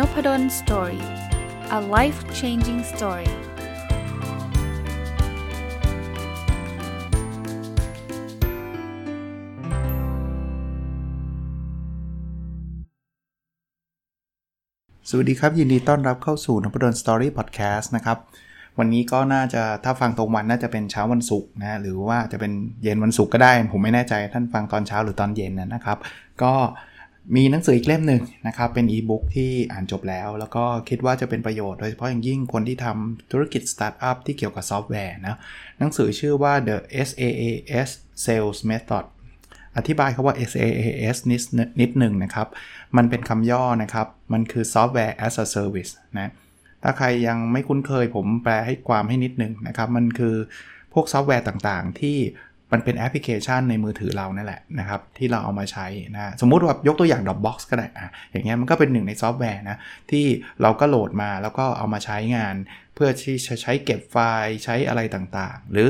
Noppadol Story a life changing story สวัสดีครับ ยินดีต้อนรับเข้าสู่นพดล Story Podcast นะครับ วันนี้ก็น่าจะถ้าฟังตรงวันน่าจะเป็นเช้าวันศุกร์นะหรือว่าจะเป็นเย็นวันศุกร์ก็ได้ ผมไม่แน่ใจท่านฟังตอนเช้าหรือตอนเย็นนะครับ ก็ มีหนังสืออีกเล่มหนึ่งนะครับ เป็นอีบุ๊กที่อ่านจบแล้ว แล้วก็คิดว่าจะเป็นประโยชน์โดยเฉพาะอย่างยิ่งคนที่ทำธุรกิจสตาร์ทอัพที่เกี่ยวกับซอฟต์แวร์นะหนังสือชื่อว่า the SaaS Sales Method อธิบายคำว่า SaaS นิดนิดหนึ่งนะครับ มันเป็นคำย่อนะครับ มันคือ Software as a Service นะถ้าใครยังไม่คุ้นเคยผมแปลให้ความให้นิดหนึ่งนะครับ มันคือพวกซอฟต์แวร์ต่างๆ ที่ มันเป็นแอปพลิเคชันในมือถือเรานั่นแหละนะครับที่เราเอามาใช้นะสมมุติว่ายกตัวอย่าง Dropbox ก็ได้อะอย่างเงี้ยมันก็เป็นหนึ่งในซอฟต์แวร์นะที่เราก็โหลดมาแล้วก็เอามาใช้งาน เพื่อที่จะใช้เก็บไฟล์ใช้อะไรต่างๆ หรือ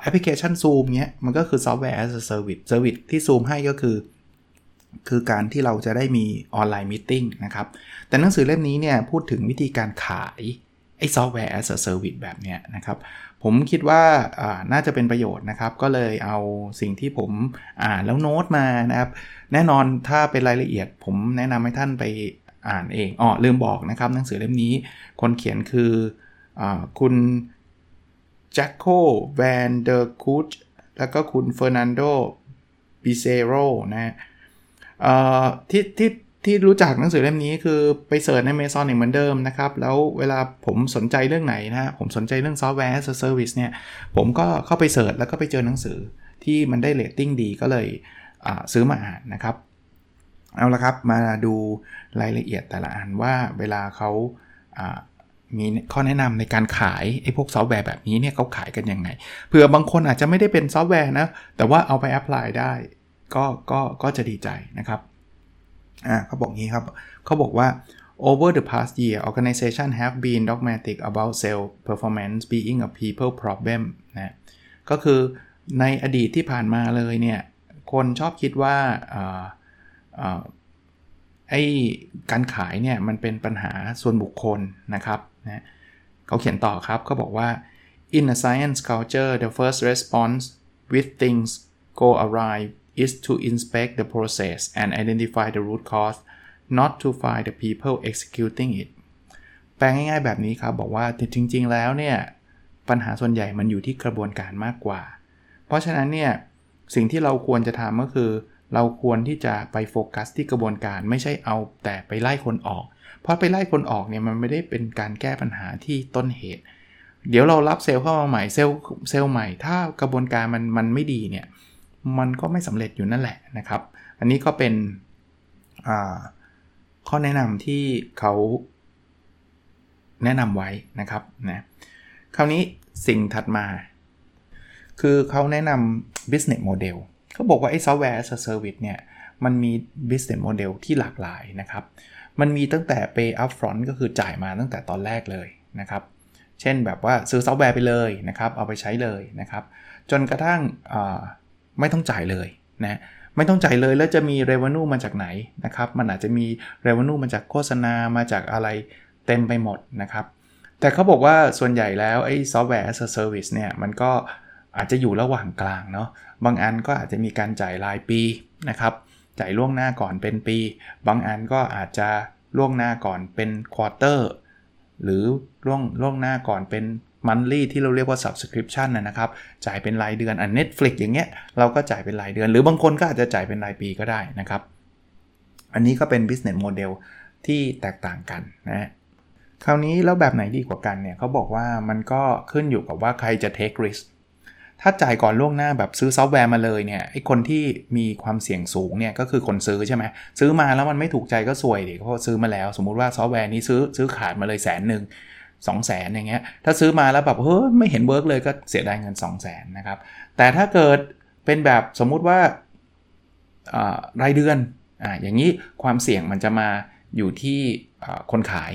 แอปพลิเคชัน Zoom เงี้ยมันก็คือซอฟต์แวร์ as a service เซอร์วิสที่ Zoom ให้ก็คือ คือการที่เราจะได้มี online meeting นะครับ แต่หนังสือเล่มนี้เนี่ยพูดถึงวิธีการขายไอ้ software as a service แบบเนี้ยนะครับ ผมคิดว่าน่าจะเป็นประโยชน์นะครับ ก็เลยเอาสิ่งที่ผมอ่านแล้วโน้ตมานะครับ แน่นอนถ้าเป็นรายละเอียด ผมแนะนำให้ท่านไปอ่านเองอ๋อลืมบอกนะครับ หนังสือเล่มนี้ คนเขียนคืออคุณ Jacco van der Kooij แล้วก็คุณ Fernando Pizarro นะที่ที่ ที่รู้จักหนังสือเล่มนี้คือไป search ใน Amazon เหมือนเดิมนะครับ แล้วเวลาผมสนใจเรื่องไหนนะ ผมสนใจเรื่องซอฟต์แวร์ as a service เนี่ย ผมก็เข้าไป search แล้วก็ไปเจอหนังสือที่มันได้เรตติ้งดีก็เลยซื้อมาอ่านนะครับ เอาละครับมาดูรายละเอียดแต่ละอันว่าเวลาเขามีข้อแนะนำในการขายไอ้พวกซอฟต์แวร์แบบนี้เนี่ยเขาขายกันยังไงเผื่อบางคนอาจจะไม่ได้เป็นซอฟต์แวร์นะ แต่ว่าเอาไป apply ได้ก็ก็ก็จะดีใจนะครับ อ่าเขาบอกงี้ครับเขาบอกว่า over the past year organization have been dogmatic about sales performance being a people problem นะก็คือในอดีตที่ผ่านมาเลยเนี่ยคนชอบคิดว่าไอ้การขายเนี่ยมันเป็นปัญหาส่วนบุคคลนะครับนะเขาเขียนต่อครับเขาบอกว่า in a science culture the first response with things go awry is to inspect the process and identify the root cause not to find the people executing it แปลง่ายๆแบบนี้ครับ บอกว่าจริง ๆ แล้วเนี่ย ปัญหาส่วนใหญ่มันอยู่ที่กระบวนการมากกว่า เพราะฉะนั้นเนี่ย สิ่งที่เราควรจะทำก็คือ เราควรที่จะไปโฟกัสที่กระบวนการไม่ใช่เอาแต่ไปไล่คนออก เพราะไปไล่คนออกเนี่ยมันไม่ได้เป็นการแก้ปัญหาที่ต้นเหตุ เดี๋ยวเรารับเซลล์เข้ามาใหม่เซลล์เซลล์ใหม่ ถ้ากระบวนการมันมันไม่ดีเนี่ย มันก็ไม่สำเร็จอยู่นั่นแหละนะครับ อันนี้ก็เป็นข้อแนะนำที่เขาแนะนำไว้นะครับนะคราวนี้สิ่งถัดมา คือเขาแนะนำ business model เขาบอกว่าไอ้ software as a service เนี่ย มันมี business model ที่หลากหลายนะครับ มันมีตั้งแต่ pay up front ก็คือจ่ายมาตั้งแต่ตอนแรกเลยนะครับ เช่นแบบว่าซื้อซอฟต์แวร์ไปเลยนะครับ เอาไปใช้เลยนะครับ จนกระทั่ง ไม่ต้องจ่ายเลยนะไม่ต้องจ่ายเลยแล้วจะมี revenue มาจากไหนนะครับ มันอาจจะมี revenue มาจากโฆษณามาจากอะไรเต็มไปหมดนะครับ แต่เขาบอกว่าส่วนใหญ่แล้วไอ้ software as a service เนี่ยมันก็อาจจะอยู่ระหว่างกลางเนาะบางอันก็อาจจะมีการจ่ายรายปีนะครับจ่ายล่วงหน้าก่อนเป็นปี บางอันก็อาจจะล่วงหน้าก่อนเป็นควอเตอร์หรือล่วงล่วงหน้าก่อนเป็น มันลี่ที่เราเรียกว่า subscription นะครับ จ่ายเป็นรายเดือนอัน Netflix อย่างเงี้ยเราก็จ่ายเป็นรายเดือน หรือบางคนก็อาจจะจ่ายเป็นรายปีก็ได้นะครับ อันนี้ก็เป็น business model ที่แตกต่างกันนะคราวนี้แล้วแบบไหนดีกว่ากันเนี่ยเขาบอกว่ามันก็ขึ้นอยู่กับว่าใครจะ take risk ถ้าจ่ายก่อนล่วงหน้าแบบซื้อซอฟต์แวร์มาเลยเนี่ยไอ้คนที่มีความเสี่ยงสูงเนี่ยก็คือคนซื้อใช่ไหมซื้อมาแล้วมันไม่ถูกใจก็ซวยดิเพราะซื้อมาแล้ว สมมุติว่าซอฟต์แวร์นี้ซื้อซื้อขาดมาเลยแสนหนึ่ง 2 0 0แสนอย่างเงี้ยถ้าซื้อมาแล้วแบบเฮ้ยไม่เห็น work เลยก็เสียดายเงิน 2 0 0แสนนะครับแต่ถ้าเกิดเป็นแบบสมมุติว่ารายเดือนอ่าอย่างนี้ความเสี่ยงมันจะมาอยู่ที่คนขาย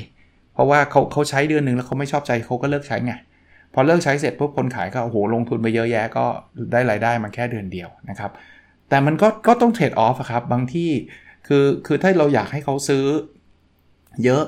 เพราะว่าเขาเขาใช้เดือนหนึ่งแล้วเขาไม่ชอบใจเขาก็เลิกใช้ไงพอเลิกใช้เสร็จปุ๊บคนขายก็โอ้โหลงทุนไปเยอะแยะก็ได้รายได้มาแค่เดือนเดียวนะครับแต่มันก็ก็ต้อง trade off ครับบางที่คือคือถ้าเราอยากให้เขาซื้อเยอะ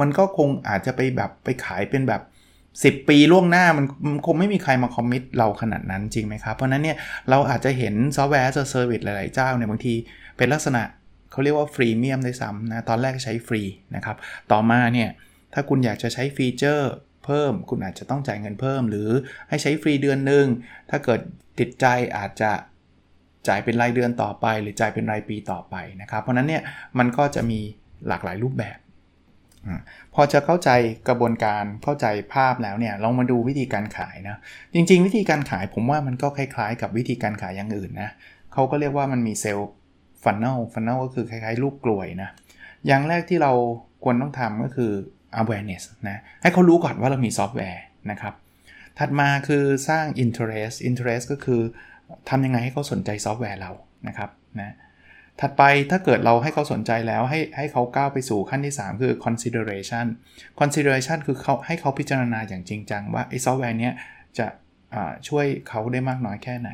มันก็คงอาจจะไปแบบไปขายเป็นแบบ 10 ปีล่วงหน้ามันคงไม่มีใครมา commit เราขนาดนั้นจริงไหมครับ เพราะนั้นเนี่ยเราอาจจะเห็นซอฟต์แวร์ service หลาย ๆ เจ้าเนี่ยบางทีเป็นลักษณะเขาเรียกว่า freemium ด้วยซ้ำนะตอนแรกใช้ฟรีนะครับต่อมาเนี่ยถ้าคุณอยากจะใช้ฟีเจอร์เพิ่ม คุณอาจจะต้องจ่ายเงินเพิ่ม หรือให้ใช้ฟรีเดือนหนึ่งถ้าเกิดติดใจอาจจะจ่ายเป็นรายเดือนต่อไป หรือจ่ายเป็นรายปีต่อไปนะครับ เพราะนั้นเนี่ยมันก็จะมีหลากหลายรูปแบบ พอจะเข้าใจกระบวนการเข้าใจภาพแล้วเนี่ยลองมาดูวิธีการขายนะ จริง ๆ วิธีการขายผมว่ามันก็คล้ายๆ กับวิธีการขายอย่างอื่นนะเขาก็เรียกว่ามันมีเซลล์funnel funnel ก็คือคล้ายๆ รูปกรวยนะอย่างแรกที่เราควรต้องทำก็คือ awareness นะให้เขารู้ก่อนว่าเรามีซอฟต์แวร์นะครับถัดมาคือสร้าง interest interest ก็คือทำยังไงให้เขาสนใจซอฟต์แวร์เรานะครับนะ ถัดไปถ้าเกิดเราให้เขาสนใจแล้วให้ให้เขาก้าวไปสู่ขั้นที่ 3 คือ consideration consideration คือเขาให้เขาพิจารณาอย่างจริงจังว่าไอ้ซอฟต์แวร์เนี้ยจะช่วยเขาได้มากน้อยแค่ไหน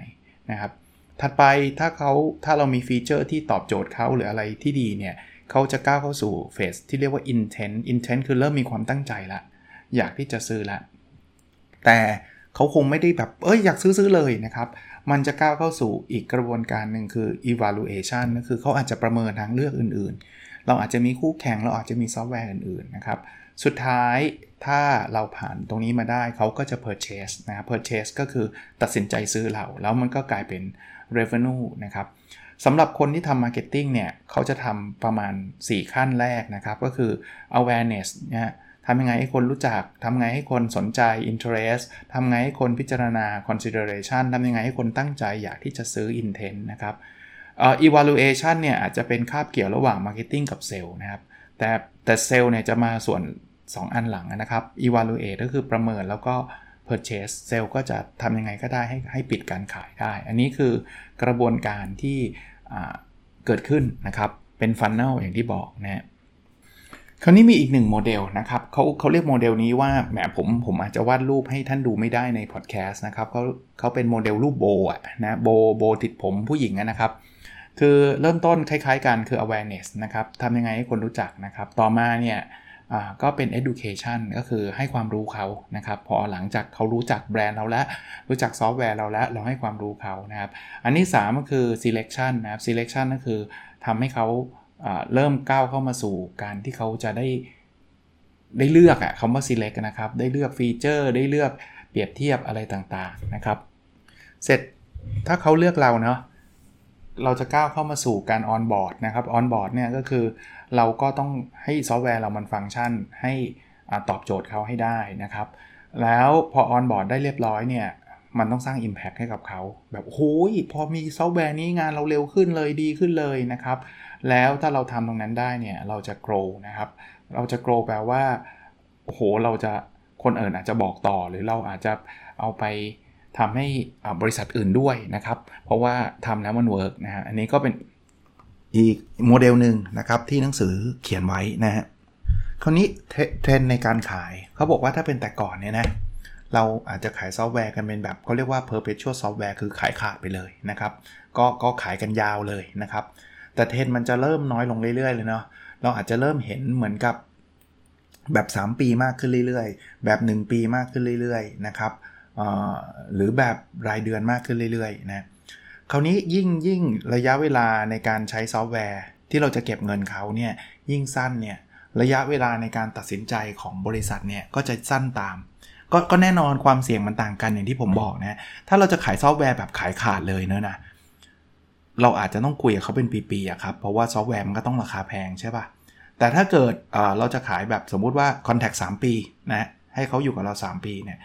นะครับ ถัดไปถ้าเขาถ้าเรามี feature ที่ตอบโจทย์เขาหรืออะไรที่ดีเนี่ยเขาจะก้าวเข้าสู่ phase ที่เรียกว่า intent intent คือเริ่มมีความตั้งใจละ อยากที่จะซื้อละ แต่เขาคงไม่ได้แบบเอ้ยอยากซื้อซื้อเลยนะครับ มันจะก้าวเข้าสู่อีกกระบวนการหนึ่งคือ evaluation ก็คือเขาอาจจะประเมินทางเลือกอื่นๆ เราอาจจะมีคู่แข่งเราอาจจะมีซอฟต์แวร์อื่นๆนะครับ สุดท้ายถ้าเราผ่านตรงนี้มาได้เขาก็จะ purchase นะ purchase ก็คือตัดสินใจซื้อเรา แล้วมันก็กลายเป็น revenue นะครับสำหรับคนที่ทำ Marketing เนี่ยเขาจะทำประมาณ 4 ขั้นแรกนะครับ ก็คือ awareness นะ ทำยังไงให้คนรู้จักทำไงให้คนสนใจ interest ทำไงให้คนพิจารณา consideration ทำยังไงให้คนตั้งใจอยากที่จะซื้อ intent นะครับ evaluation เนี่ยอาจจะเป็นคาบเกี่ยวระหว่าง marketing กับเซลล์นะครับแต่แต่เซลล์เนี่ยจะมาส่วน 2 อันหลังนะครับ evaluate ก็คือประเมินแล้วก็ purchase sales ก็จะทำยังไงก็ได้ให้ให้ปิดการขายได้ อันนี้คือกระบวนการที่เกิดขึ้นนะครับ เป็น funnel อย่างที่บอกนะ คราวนี้มีอีกหนึ่งโมเดลนะครับเขาเขาเรียกโมเดลนี้ว่าแหมผมผมอาจจะวาดรูปให้ท่านดูไม่ได้ในพอดแคสต์นะครับเขาเขาเป็นโมเดลรูปโบว์อะนะโบว์โบว์ติดผมผู้หญิงนะครับคือเริ่มต้นคล้ายๆกันคือ awareness นะครับทำยังไงให้คนรู้จักนะครับ ต่อมาเนี่ยก็เป็น education ก็คือให้ความรู้เขานะครับ พอหลังจากเขารู้จักแบรนด์เราแล้ว รู้จักซอฟต์แวร์เราแล้ว เราให้ความรู้เขานะครับ อันที่3ก็คือ selection นะครับ selection ก็คือทำให้เขา เริ่มก้าวเข้ามาสู่การที่เขาจะได้ได้เลือกอะคำว่า select นะครับ ได้เลือก feature ได้เลือกเปรียบเทียบอะไรต่างๆนะครับ เสร็จถ้าเขาเลือกเราเนาะเราจะก้าวเข้ามาสู่การ onboard นะครับ onboard เนี่ยก็คือเราก็ต้องให้ซอฟต์แวร์เรามันฟังก์ชันให้ตอบโจทย์เขาให้ได้นะครับ แล้วพอ onboard ได้เรียบร้อยเนี่ย มันต้องสร้าง impact ให้กับเขา แบบโอ้ยพอมีซอฟต์แวร์นี้งานเราเร็วขึ้นเลยดีขึ้นเลยนะครับ แล้วถ้าเราทำตรงนั้นได้เนี่ยเราจะ grow นะครับ เราจะ grow แปลว่าโอ้โหเราจะคนอื่นอาจจะบอกต่อหรือเราอาจจะเอาไปทำให้บริษัทอื่นด้วยนะครับ เพราะว่าทำแล้วมัน work นะฮะอันนี้ก็เป็นอีกโมเดลหนึ่งนะครับที่หนังสือเขียนไว้นะฮะคราวนี้เทรนด์ในการขายเขาบอกว่าถ้าเป็นแต่ก่อนเนี่ยนะเราอาจจะขายซอฟต์แวร์กันเป็นแบบเขาเรียกว่า perpetual software คือขายขาดไปเลยนะครับ ก็ก็ขายกันยาวเลยนะครับ แต่เทรนด์มันจะเริ่มน้อยลงเรื่อยๆเลยเนาะเราอาจจะเริ่มเห็นเหมือนกับแบบ 3 ปีมากขึ้นเรื่อยๆ แบบ 1 ปีมากขึ้นเรื่อยๆนะครับหรือแบบรายเดือนมากขึ้นเรื่อยๆนะคราวนี้ยิ่งยิ่งระยะเวลาในการใช้ซอฟต์แวร์ ที่เราจะเก็บเงินเขาเนี่ยยิ่งสั้นเนี่ยระยะเวลาในการตัดสินใจของบริษัทเนี่ยก็จะสั้นตามก็แน่นอนความเสี่ยงมันต่างกันอย่างที่ผมบอกนะถ้าเราจะขายซอฟต์แวร์แบบขายขาดเลยเนอะนะ เราอาจจะต้องคุยกับเขาเป็นปีๆครับ เพราะว่าซอฟต์แวร์มันก็ต้องราคาแพงใช่ปะ่ะ แต่ถ้าเกิดเราจะขายแบบสมมุติว่า Contact 3ปีนะให้เขาอยู่กับเรา 3 ปีเนี่ย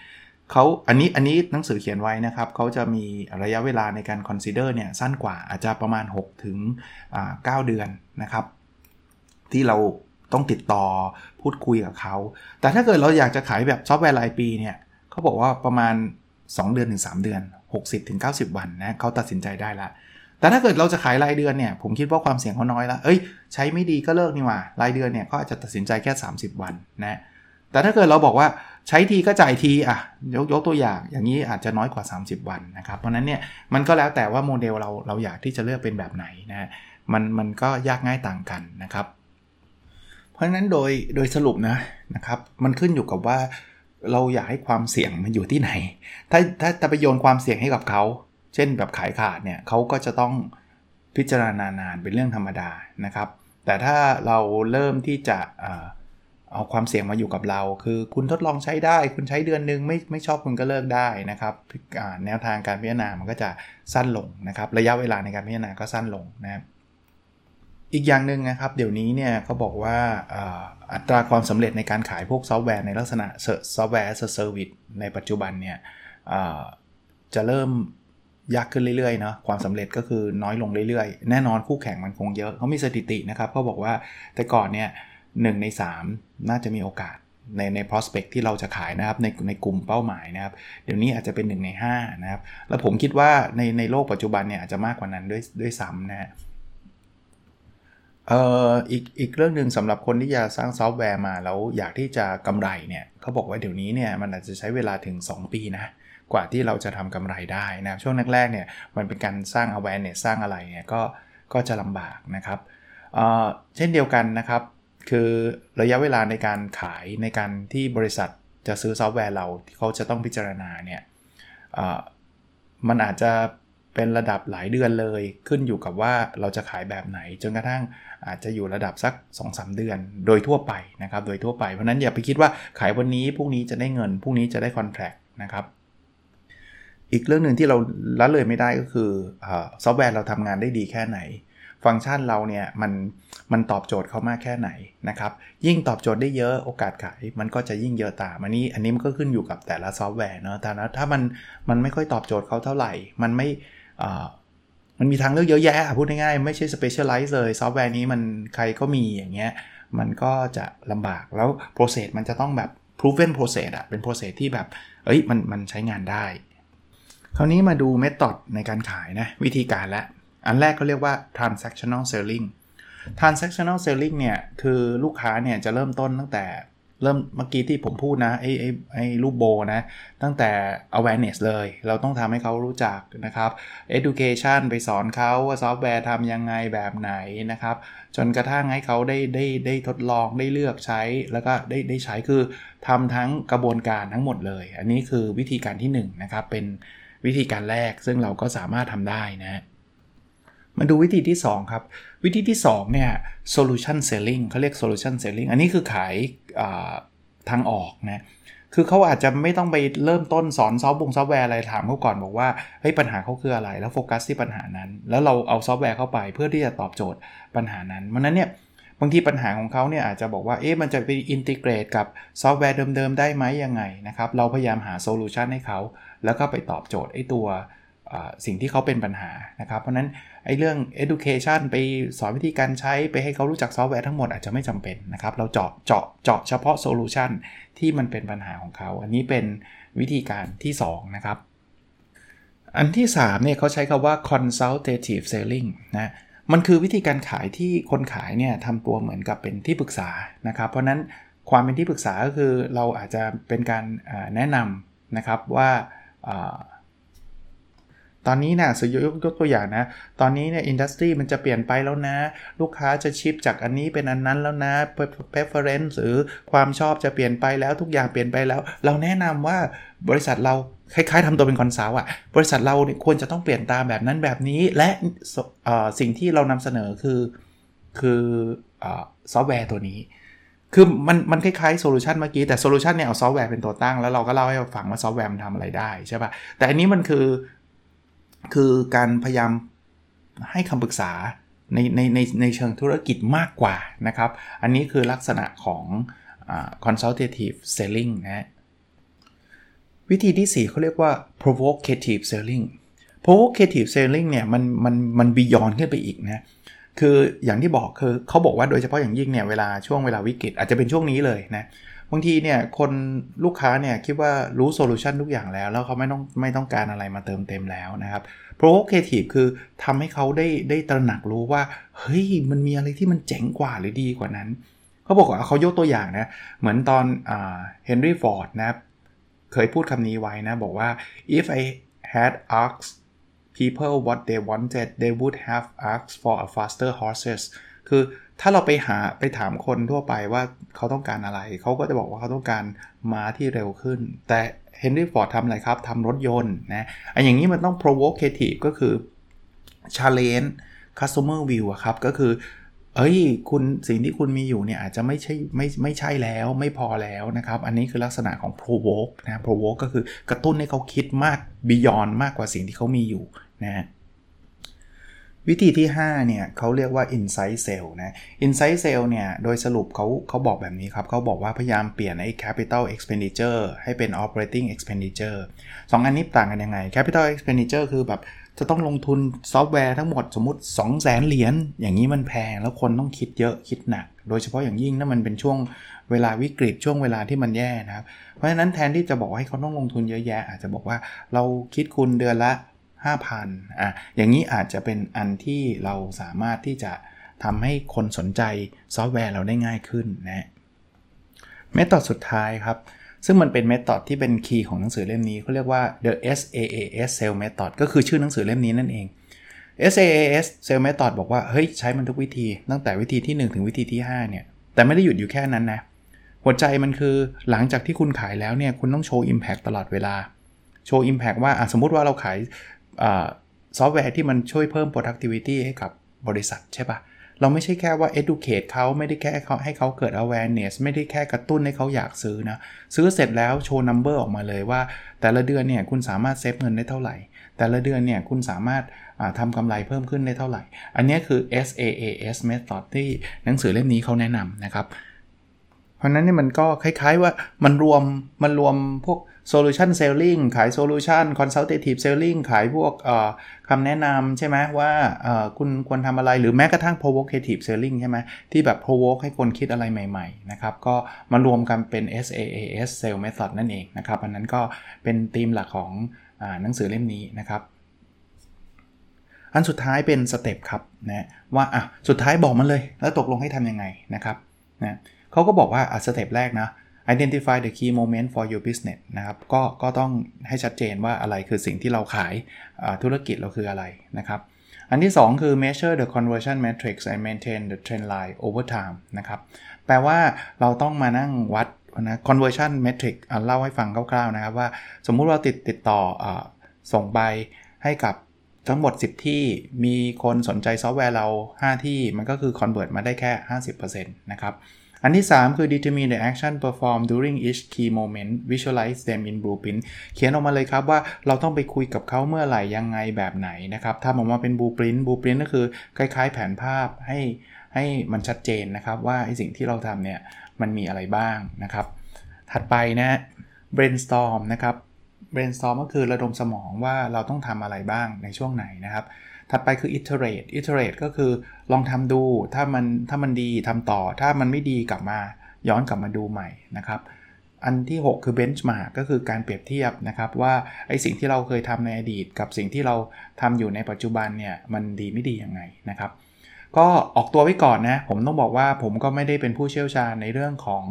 เขาอันนี้อันนี้หนังสือเขียนไว้นะครับเขาจะมีระยะเวลาในการ consider เนี่ยสั้นกว่าอาจจะประมาณ 6 ถึง 9 เดือนนะครับ ที่เราต้องติดต่อพูดคุยกับเขา แต่ถ้าเกิดเราอยากจะขายแบบซอฟต์แวร์รายปีเนี่ยเขาบอกว่าประมาณ 2 เดือนถึง 3 เดือน 60ถึง90 วันนะเขาตัดสินใจได้ละ แต่ถ้าเกิดเราจะขายรายเดือนเนี่ย ผมคิดว่าความเสี่ยงเขาน้อยละเอ้ย ใช้ไม่ดีก็เลิกนี่หว่ารายเดือนเนี่ยก็อาจจะตัดสินใจแค่ 30 วันนะ แต่ถ้าเกิดเราบอกว่าใช้ทีก็จ่ายทีอะยกยกตัวอย่างอย่างนี้อาจจะน้อยกว่า 30 วันนะครับ เพราะนั้นเนี่ยมันก็แล้วแต่ว่าโมเดลเราเราอยากที่จะเลือกเป็นแบบไหนนะมันมันก็ยากง่ายต่างกันนะครับ เพราะฉะนั้นโดยโดยสรุปนะนะครับ มันขึ้นอยู่กับว่าเราอยากให้ความเสี่ยงมันอยู่ที่ไหน ถ้าถ้าจะไปโยนความเสี่ยงให้กับเขา เช่นแบบขายขาดเนี่ยเขาก็จะต้องพิจารณานานเป็นเรื่องธรรมดานะครับ แต่ถ้าเราเริ่มที่จะเอาความเสี่ยงมาอยู่กับเรา คือคุณทดลองใช้ได้ คุณใช้เดือนนึงไม่ไม่ชอบคุณก็เลิกได้นะครับแนวทางการพิจารณามันก็จะสั้นลงนะครับ ระยะเวลาในการพิจารณาก็สั้นลงนะครับอีกอย่างหนึ่งนะครับ เดี๋ยวนี้เนี่ยเขาบอกว่าอัตราความสำเร็จในการขายพวกซอฟต์แวร์ในลักษณะซอฟต์แวร์ as a service ในปัจจุบันเนี่ยจะเริ่ม ยากขึ้นเรื่อยๆเนาะความสำเร็จก็คือน้อยลงเรื่อยๆ แน่นอนคู่แข่งมันคงเยอะเขามีสถิตินะครับเขาบอกว่าแต่ก่อนเนี่ย 1 ใน 3 น่าจะมีโอกาสในใน prospect ที่เราจะขายนะครับในในกลุ่มเป้าหมายนะครับ เดี๋ยวนี้อาจจะเป็น 1 ใน 5 นะครับ แล้วผมคิดว่าในในโลกปัจจุบันเนี่ยอาจจะมากกว่านั้นด้วยด้วยซ้ำนะเอ่ออีกอีกเรื่องหนึ่งสำหรับคนที่จะสร้างซอฟต์แวร์มาแล้วอยากที่จะกำไรเนี่ยเขาบอกว่าเดี๋ยวนี้เนี่ยมันอาจจะใช้เวลาถึง 2 ปีนะ กว่าที่เราจะทำกำไรได้นะช่วงแรกๆเนี่ยมันเป็นการสร้าง awareness สร้างอะไรเนี่ยก็ก็จะลำบากนะครับเเช่นเดียวกันนะครับ คือระยะเวลาในการขายในการที่บริษัทจะซื้อซอฟต์แวร์เราที่เขาจะต้องพิจารณาเนี่ยมันอาจจะเป็นระดับหลายเดือนเลยขึ้นอยู่กับว่าเราจะขายแบบไหน จนกระทั่งอาจจะอยู่ระดับสัก 2-3 เดือน โดยทั่วไปนะครับ โดยทั่วไป เพราะนั้นอย่าไปคิดว่าขายวันนี้พรุ่งนี้จะได้เงินพรุ่งนี้จะได้ contact นะครับ อีกเรื่องหนึ่งที่เราละเลยไม่ได้ก็คือซอฟต์แวร์เราทำงานได้ดีแค่ไหน ฟังก์ชันเราเนี่ยมันมันตอบโจทย์เขามากแค่ไหนนะครับ ยิ่งตอบโจทย์ได้เยอะโอกาสขายมันก็จะยิ่งเยอะตามอันนี้ อันนี้มันก็ขึ้นอยู่กับแต่ละซอฟต์แวร์เนาะแต่ถ้ามันมันไม่ค่อยตอบโจทย์เขาเท่าไหร่ มันไม่มันมีทางเลือกเยอะแยะพูดง่ายๆไม่ใช่ specialize เลยซอฟต์แวร์นี้มันใครก็มีอย่างเงี้ยมันก็จะลำบากแล้ว process มันจะต้องแบบ proven process อะเป็น process ที่แบบเอ้ยมันมันใช้งานได้ คราวนี้มาดู method ในการขายนะวิธีการละ อันแรกเขาเรียกว่า transactional selling transactional selling เนี่ย คือลูกค้าเนี่ยจะเริ่มต้นตั้งแต่เริ่มเมื่อกี้ที่ผมพูดนะไอ้ไอ้ไอ้รูปโบนะ ตั้งแต่ awareness เลย เราต้องทำให้เขารู้จักนะครับ education ไปสอนเขาว่าซอฟต์แวร์ทำยังไงแบบไหนนะครับ จนกระทั่งให้เขาได้ได้ได้ทดลองได้เลือกใช้แล้วก็ได้ได้ใช้คือทำทั้งกระบวนการทั้งหมดเลย อันนี้คือวิธีการที่1นนะครับเป็น วิธีการแรกซึ่งเราก็สามารถทำได้นะมาดูวิธีที่ 2 ครับ วิธีที่ 2 เนี่ย solution selling เขาเรียก solution selling อันนี้คือขายทางออกนะคือเขาอาจจะไม่ต้องไปเริ่มต้นสอนซอฟต์บงซอฟต์แวร์อะไรถามเขาก่อนบอกว่าเฮ้ยปัญหาเขาคืออะไร แล้วโฟกัสที่ปัญหานั้น แล้วเราเอาซอฟต์แวร์เข้าไปเพื่อที่จะตอบโจทย์ปัญหานั้นเพราะนั้นเนี่ยบางทีปัญหาของเขาเนี่ยอาจจะบอกว่าเอ๊ะมันจะไป integrate กับซอฟต์แวร์เดิมๆได้ไหมยังไงนะครับเราพยายามหา solution ให้เขา แล้วก็ไปตอบโจทย์ไอ้ตัวสิ่งที่เขาเป็นปัญหานะครับ เพราะนั้นไอ้เรื่อง education ไปสอนวิธีการใช้ไปให้เขารู้จักซอฟต์แวร์ทั้งหมดอาจจะไม่จำเป็นนะครับ เราเจาะเจาะเจาะเฉพาะ solution ที่มันเป็นปัญหาของเขา อันนี้เป็นวิธีการที่ 2 นะครับ อันที่ 3 เนี่ยเขาใช้คำว่า consultative selling นะมันคือวิธีการขายที่คนขายเนี่ยทำตัวเหมือนกับเป็นที่ปรึกษานะครับ เพราะนั้นความเป็นที่ปรึกษาก็คือเราอาจจะเป็นการแนะนำนะครับว่า ตอนนี้นะสมยกยกตัวอย่างนะ ตอนนี้เนี่ย industry มันจะเปลี่ยนไปแล้วนะ ลูกค้าจะ shift จากอันนี้เป็นอันนั้นแล้วนะ preference หรือความชอบจะเปลี่ยนไปแล้วทุกอย่างเปลี่ยนไปแล้ว เราแนะนำว่าบริษัทเราคล้ายๆทำตัวเป็น consult อะ บริษัทเราเนี่ยควรจะต้องเปลี่ยนตามแบบนั้นแบบนี้ และสิ่งที่เรานำเสนอคือคือซอฟต์แวร์ตัวนี้ คือมันมันคล้ายๆ solution เมื่อกี้ แต่ solution เนี่ยเอาซอฟต์แวร์เป็นตัวตั้ง แล้วเราก็เล่าให้ฟังว่าซอฟต์แวร์มันทำอะไรได้ใช่ปะ่ะ แต่อันนี้มันคือ คือการพยายามให้คำปรึกษาในในในในเชิงธุรกิจมากกว่านะครับ อันนี้คือลักษณะของ consultative selling นะวิธีที่ 4เขาเรียกว่า provocative selling provocative selling เนี่ยมันมันมัน beyond ขึ้นไปอีกนะ คืออย่างที่บอกคือเขาบอกว่าโดยเฉพาะอย่างยิ่งเนี่ยเวลาช่วงเวลาวิกฤตอาจจะเป็นช่วงนี้เลยนะบางทีเนี่ยคนลูกค้าเนี่ยคิดว่ารู้ solution ทุกอย่างแล้ว แล้วเขาไม่ต้องไม่ต้องการอะไรมาเติมเต็มแล้วนะครับ provocative คือทำให้เขาได้ได้ตระหนักรู้ว่า เฮ้ยมันมีอะไรที่มันเจ๋งกว่าหรือดีกว่านั้น เขาบอกว่าเขายกตัวอย่างนะ เหมือนตอนเฮนรี่ฟอร์ดนะครับ เคยพูดคำนี้ไว้นะ บอกว่า if I had asked people what they wanted they would have asked for a faster horses คือถ้าเราไปหาไปถามคนทั่วไปว่าเขาต้องการอะไร เขาก็จะบอกว่าเขาต้องการม้าที่เร็วขึ้น แต่เฮนรี่ฟอร์ดทำอะไรครับทำรถยนต์นะอันอย่างนี้มันต้อง provocative ก็คือ challenge customer view อะครับก็คือเอ้ยคุณสิ่งที่คุณมีอยู่เนี่ยอาจจะไม่ใช่ไม่ไม่ใช่แล้วไม่พอแล้วนะครับ อันนี้คือลักษณะของ provoke นะ provoke ก็คือกระตุ้นให้เขาคิดมาก beyond มากกว่าสิ่งที่เขามีอยู่ นะวิธีที่5เนี่ยเขาเรียกว่า insight sale นะ insight sale เนี่ยโดยสรุปเขาเขาบอกแบบนี้ครับเขาบอกว่าพยายามเปลี่ยนไอ้ capital expenditure ให้เป็น operating expenditure สองอันนี้ต่างกันยังไง capital expenditure คือแบบจะต้องลงทุนซอฟต์แวร์ทั้งหมดสมมติ 2 0 0แสนเหรียญอย่างนี้มันแพง แล้วคนต้องคิดเยอะคิดหนัก โดยเฉพาะอย่างยิ่งถ้ามันเป็นช่วงเวลาวิกฤตช่วงเวลาที่มันแย่นะครับ เพราะฉะนั้นแทนที่จะบอกให้เขาต้องลงทุนเยอะแยะ อาจจะบอกว่าเราคิดคุณเดือนละ 5,000อะอย่างนี้อาจจะเป็นอันที่เราสามารถที่จะทำให้คนสนใจซอฟต์แวร์เราได้ง่ายขึ้นนะ method สุดท้ายครับ ซึ่งมันเป็น method ที่เป็น key ของหนังสือเล่มนี้เขาเรียกว่า the SaaS Sale Method ก็คือชื่อหนังสือเล่มนี้นั่นเอง SaaS Sale Method บอกว่า เฮ้ย ใช้มันทุกวิธี ตั้งแต่วิธีที่ 1 ถึงวิธีที่ 5 เนี่ย แต่ไม่ได้หยุดอยู่แค่นั้นนะ หัวใจมันคือหลังจากที่คุณขายแล้วเนี่ย คุณต้องโชว์ Impact ตลอดเวลา โชว์ Impact ว่าสมมุติว่าเราขาย ซอฟต์แวร์ที่มันช่วยเพิ่ม productivity ให้กับบริษัทใช่ปะเราไม่ใช่แค่ว่า educate เขาไม่ได้แค่เขาให้เขาเกิด awareness ไม่ได้แค่กระตุ้นให้เขาอยากซื้อนะ ซื้อเสร็จแล้วโชว์ number ออกมาเลยว่า แต่ละเดือนเนี่ยคุณสามารถเซฟเงินได้เท่าไหร่ แต่ละเดือนเนี่ยคุณสามารถทำกำไรเพิ่มขึ้นได้เท่าไหร่ อันนี้คือ SaaS method ที่หนังสือเล่มนี้เขาแนะนำนะครับ ราะนั้นนี่มันก็คล้ายๆว่ามันรวมมันรวมพวก solution selling ขาย solution consultative selling ขายพวกคำแนะนำใช่ไหมว่าคุณควรทำอะไรหรือแม้กระทั่ง provocative selling ใช่ไหมที่แบบ provoke ให้คนคิดอะไรใหม่ๆนะครับก็มารวมกันเป็น SaaS sale method นั่นเองนะครับอันนั้นก็เป็นธีมหลักของอหนังสือเล่มนี้นะครับ อันสุดท้ายเป็น step ครับนะว่าอะสุดท้ายบอกมันเลย แล้วตกลงให้ทำยังไงนะครับนะ เขาก็บอกว่าอะ step แรกนะ identify the key moment for your business นะครับก็ก็ต้องให้ชัดเจนว่าอะไรคือสิ่งที่เราขายธุรกิจเราคืออะไรนะครับ อันที่ 2 คือ measure the conversion metrics and maintain the trend line over time นะครับ แปลว่าเราต้องมานั่งวัดนะ conversion metric เล่าให้ฟังคร่าวๆนะครับว่าสมมุติเราติดติดต่ออส่งไปให้กับทั้งหมด 10 ที่มีคนสนใจซอฟต์แวร์เรา 5 ที่มันก็คือ convert มาได้แค่ 50%นะครับ อันที่ 3 คือ determine the action performed during each key moment visualize them in blueprint เขียนออกมาเลยครับว่าเราต้องไปคุยกับเขาเมื่อไหร่ยังไงแบบไหนนะครับถ้าออกมาเป็น blueprint blueprint ก็คือคล้ายๆ แผนภาพให้ให้มันชัดเจนนะครับว่าไอสิ่งที่เราทำเนี่ยมันมีอะไรบ้างนะครับ ถัดไปนะ brainstorm นะครับ brainstorm ก็คือระดมสมองว่าเราต้องทำอะไรบ้างในช่วงไหนนะครับ ถัดไปคือ iterate iterate ก็คือลองทำดูถ้ามันถ้ามันดีทำต่อ ถ้ามันไม่ดีกลับมาย้อนกลับมาดูใหม่นะครับ อันที่ 6 คือ benchmark ก็คือการเปรียบเทียบนะครับ ว่าไอสิ่งที่เราเคยทำในอดีต กับสิ่งที่เราทำอยู่ในปัจจุบันเนี่ยมันดีไม่ดียังไงนะครับก็ออกตัวไว้ก่อนนะ ผมต้องบอกว่าผมก็ไม่ได้เป็นผู้เชี่ยวชาญในเรื่องของ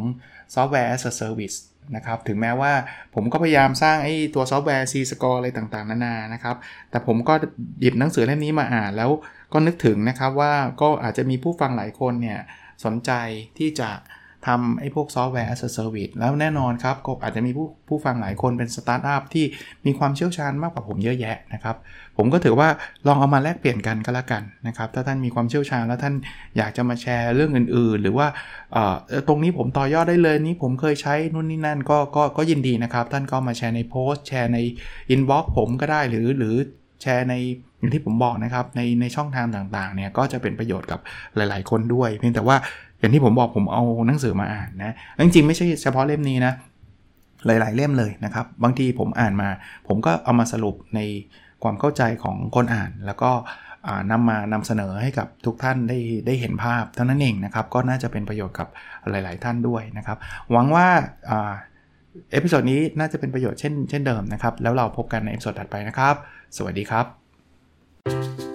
software as a service นะครับถึงแม้ว่าผมก็พยายามสร้างไอ้ตัวซอฟต์แวร์ C score อะไรต่างๆ นานานะครับ แต่ผมก็หยิบหนังสือเล่มนี้มาอ่านแล้วก็นึกถึงนะครับว่าก็อาจจะมีผู้ฟังหลายคนเนี่ยสนใจที่จะ ทำไอ้พวกซอฟต์แวร์ as a service แล้วแน่นอนครับก็อาจจะมีผู้ผู้ฟังหลายคนเป็นสตาร์ทอัพที่มีความเชี่ยวชาญมากกว่าผมเยอะแยะนะครับ ผมก็ถือว่าลองเอามาแลกเปลี่ยนกันก็แล้วกันนะครับ ถ้าท่านมีความเชี่ยวชาญแล้วท่านอยากจะมาแชร์เรื่องอื่น ๆ หรือว่าตรงนี้ผมต่อยอดได้เลยนี้ผมเคยใช้นู่นนี่นั่นก็ก็ก็ยินดีนะครับ ท่านก็มาแชร์ใน post share ใน inbox ผมก็ได้หรือหรือแชร์ในอย่างที่ผมบอกนะครับในในช่องทางต่างๆเนี่ยก็จะเป็นประโยชน์กับหลาย ๆ คนด้วย เพียงแต่ว่า อย่างที่ผมบอกผมเอาหนังสือมาอ่านนะจริงๆไม่ใช่เฉพาะเล่มนี้นะหลาย ๆ เล่มเลยนะครับ บางทีผมอ่านมา ผมก็เอามาสรุปในความเข้าใจของคนอ่าน แล้วก็นำมานำเสนอให้กับทุกท่านได้ได้เห็นภาพเท่านั้นเองนะครับ ก็น่าจะเป็นประโยชน์กับหลาย ๆ ท่านด้วยนะครับ หวังว่าepisode นี้น่าจะเป็นประโยชน์เช่นเช่นเดิมนะครับ แล้วเราพบกันใน episode ถัดไปนะครับ สวัสดีครับ